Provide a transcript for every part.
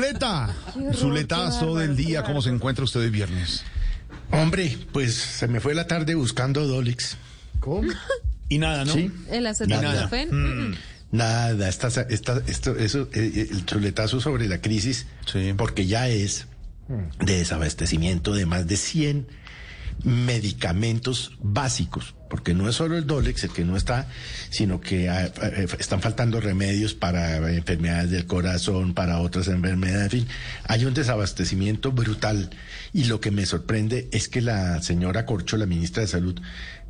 Zuleta, Zuletazo del día, ¿cómo se encuentra usted el viernes? Hombre, pues se me fue la tarde buscando Dolix. ¿Cómo? Y nada, ¿no? Sí. ¿El Nada. acetaminofén? Nada, esta, esta, esto, eso, eh, el chuletazo sobre la crisis, Sí. porque ya es de desabastecimiento de más de 100 medicamentos básicos, porque no es solo el Dolex el que no está, sino que ah, eh, están faltando remedios para enfermedades del corazón, para otras enfermedades, en fin, hay un desabastecimiento brutal y lo que me sorprende es que la señora Corcho, la ministra de Salud,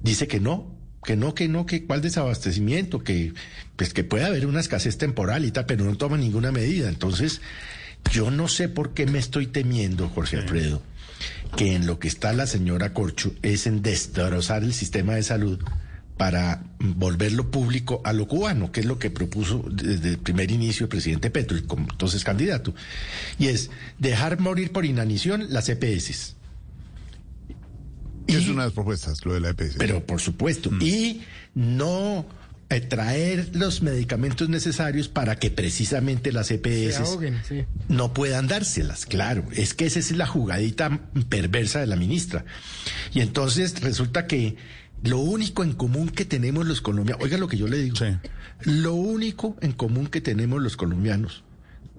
dice que no, que no, que no, que cuál desabastecimiento, que pues que puede haber una escasez temporal y tal, pero no toma ninguna medida. Entonces, yo no sé por qué me estoy temiendo, Jorge Alfredo, que en lo que está la señora Corcho es en destrozar el sistema de salud para volverlo público a lo cubano, que es lo que propuso desde el primer inicio el presidente Petro, y como entonces candidato. Y es dejar morir por inanición las EPS. Es una de las propuestas, lo de la EPS. Pero por supuesto. Y no eh, traer los medicamentos necesarios para que precisamente las EPS no puedan dárselas. Claro, es que esa es la jugadita perversa de la ministra. Y entonces resulta que lo único en común que tenemos los colombianos, oiga lo que yo le digo, Sí. lo único en común que tenemos los colombianos,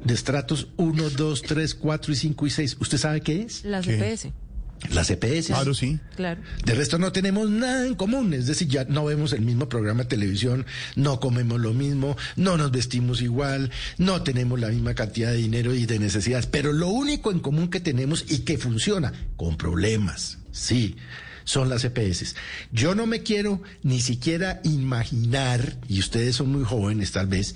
de estratos 1, 2, 3, 4 y 5 y 6, ¿usted sabe qué es? La ¿Qué? Las EPS. Claro, sí. claro. De resto no tenemos nada en común, es decir, ya no vemos el mismo programa de televisión, no comemos lo mismo, no nos vestimos igual, no tenemos la misma cantidad de dinero y de necesidades, pero lo único en común que tenemos y que funciona con problemas, sí, son las EPS. Yo no me quiero ni siquiera imaginar, y ustedes son muy jóvenes tal vez,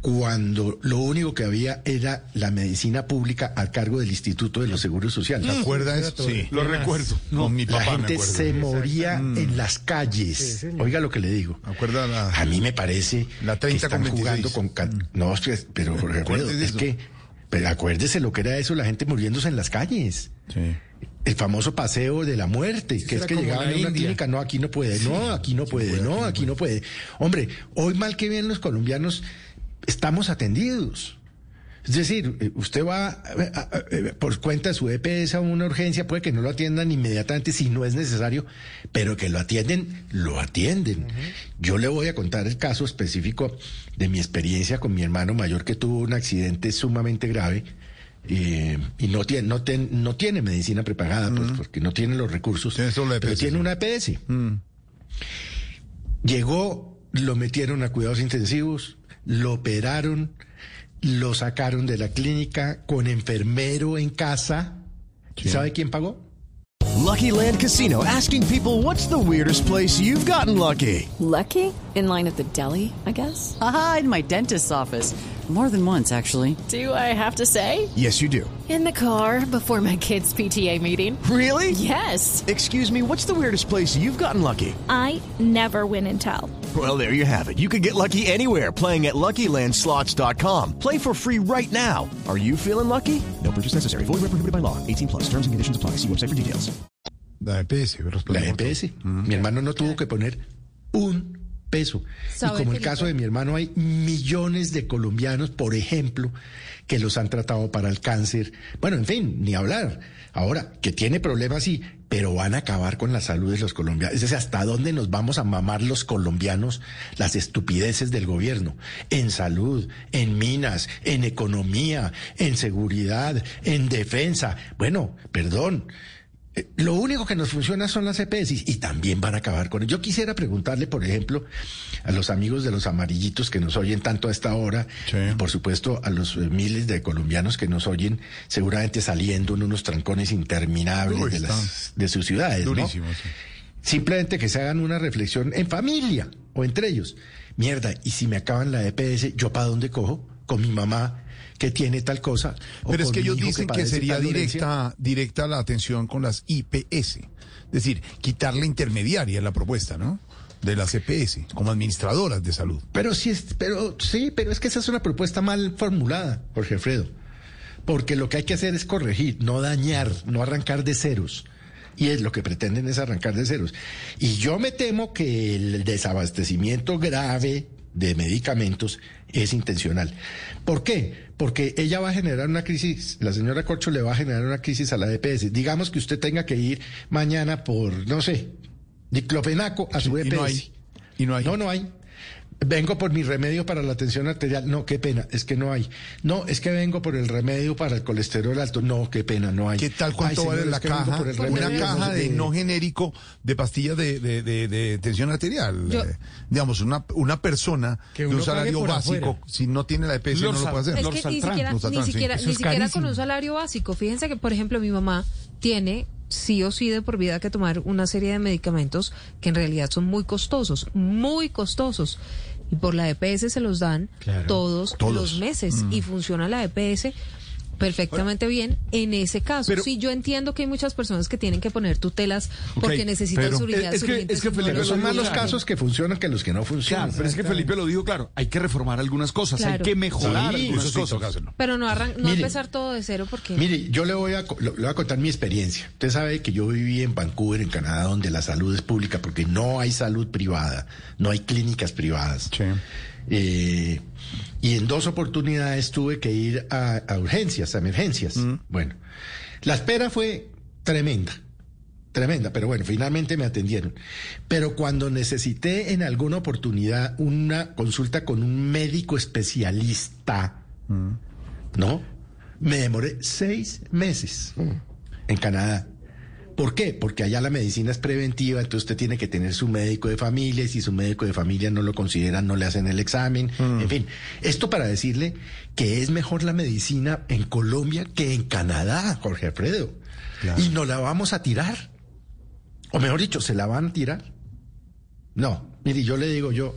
cuando lo único que había era la medicina pública a cargo del Instituto de los Seguros Sociales. ¿Te acuerdas? Sí. Lo recuerdo. Con mi La papá me gente acuerdo. se moría en las calles. Oiga lo que le digo. ¿Me acuerda la- A mí me parece La 30 que están con 26. jugando con... can- No, pero Jorge Alfredo, es que... Pero acuérdese lo que era eso, la gente muriéndose en las calles. Sí. El famoso paseo de la muerte, que es que llegaban a una clínica, no, aquí no puede, no, aquí no puede, no, aquí no puede. Hombre, hoy mal que bien los colombianos estamos atendidos. Es decir, eh, usted va eh, eh, por cuenta de su EPS a una urgencia, puede que no lo atiendan inmediatamente si no es necesario, pero que lo atienden, lo atienden. Yo le voy a contar el caso específico de mi experiencia con mi hermano mayor que tuvo un accidente sumamente grave eh, y no tiene, no, ten- no tiene medicina prepagada pues, porque no tiene los recursos, Tiene solo la pero EPS, tiene sí. una EPS. Llegó, lo metieron a cuidados intensivos, lo operaron, lo sacaron de la clínica con enfermero en casa. ¿Sabe quién pagó? Lucky Land Casino asking people what's the weirdest place you've gotten lucky? Lucky? In line at the deli, I guess? Aha, in my dentist's office. More than once, actually. Do I have to say? Yes, you do. In the car before my kids' PTA meeting. Really? Yes. Excuse me, what's the weirdest place you've gotten lucky? I never win and tell. Well, there you have it. You can get lucky anywhere playing at LuckyLandSlots.com. Play for free right now. Are you feeling lucky? No purchase necessary. Void where prohibited by law. 18 plus. Terms and conditions apply. See website for details. La EPS. pero La responde- EPS. Mm-hmm. Mi hermano no tuvo que poner un peso. Y ¿Sabe, como el caso de mi hermano, hay millones de colombianos, por ejemplo, que los han tratado para el cáncer. Bueno, en fin, ni hablar. Ahora, que tiene problemas, sí, pero van a acabar con la salud de los colombianos. Es decir, hasta dónde nos vamos a mamar los colombianos las estupideces del gobierno. En salud, en minas, en economía, en seguridad, en defensa. Bueno, perdón. Lo único que nos funciona son las EPS y, también van a acabar con ello. Yo quisiera preguntarle, por ejemplo, a los amigos de los amarillitos que nos oyen tanto a esta hora, Sí. y por supuesto a los eh, miles de colombianos que nos oyen, seguramente saliendo en unos trancones interminables Uy, de, está las, de sus ciudades. ¿no? Durísimo, sí. Simplemente que se hagan una reflexión en familia o entre ellos. Mierda, y si me acaban la EPS, ¿yo para dónde cojo? Con mi mamá, que tiene tal cosa. Pero es que ellos dicen que, sería directa, directa la atención con las IPS. Es decir, quitar la intermediaria la propuesta, ¿no? De las EPS, como administradoras de salud. Pero sí, es, pero sí, pero es que esa es una propuesta mal formulada, Jorge Alfredo. Porque lo que hay que hacer es corregir, no dañar, no arrancar de ceros. Y es lo que pretenden es arrancar de ceros. Y yo me temo que el desabastecimiento grave de medicamentos es intencional. ¿Por qué? Porque ella va a generar una crisis, la señora Corcho le va a generar una crisis a la DPS. Digamos que usted tenga que ir mañana por, no sé, diclofenaco a su y EPS. no hay. Y no hay. No, no hay. Vengo por mi remedio para la tensión arterial. No, qué pena, es que no hay. No, es que vengo por el remedio para el colesterol alto. No, qué pena, no hay. ¿Qué tal cuánto Ay, vale señor, la que vengo caja? por el Una remedio, caja sé de qué. no genérico de pastillas de, de, de- de tensión arterial. Yo- Eh, digamos, una, una persona Que de un salario básico, afuera. si no tiene la EPS, no lo puede hacer. Es que ni siquiera, ni sí. siquiera, Eso ni siquiera con un salario básico. Fíjense que, por ejemplo, mi mamá tiene sí o sí de por vida que tomar una serie de medicamentos que en realidad son muy costosos, muy costosos. Y por la EPS se los dan Claro. todos, Todos. los meses y funciona la EPS perfectamente bien en ese caso. Pero- sí, yo entiendo que hay muchas personas que tienen que poner tutelas porque necesitan pero- su unidad es que- es que Felipe, no son más los claro. casos que funcionan que los que no funcionan. Claro, pero es que Felipe lo dijo claro, hay que reformar algunas cosas, hay que mejorar Sí, algunas Eso sí, cosas. toca hacerlo. Pero no, arran- no Mire. empezar todo de cero porque... Mire, yo le voy, a, le voy a contar mi experiencia. Usted sabe que yo viví en Vancouver, en Canadá, donde la salud es pública porque no hay salud privada, no hay clínicas privadas. Sí. Eh, y en dos oportunidades tuve que ir a, a urgencias, a emergencias. Bueno, la espera fue tremenda, tremenda, pero bueno, finalmente me atendieron. Pero cuando necesité en alguna oportunidad una consulta con un médico especialista, ¿no? Me demoré seis meses en Canadá. ¿Por qué? Porque allá la medicina es preventiva, entonces usted tiene que tener su médico de familia y si su médico de familia no lo considera, no le hacen el examen. En fin, esto para decirle que es mejor la medicina en Colombia que en Canadá, Jorge Alfredo. Y no la vamos a tirar. O mejor dicho, ¿se la van a tirar? No, mire, yo le digo yo,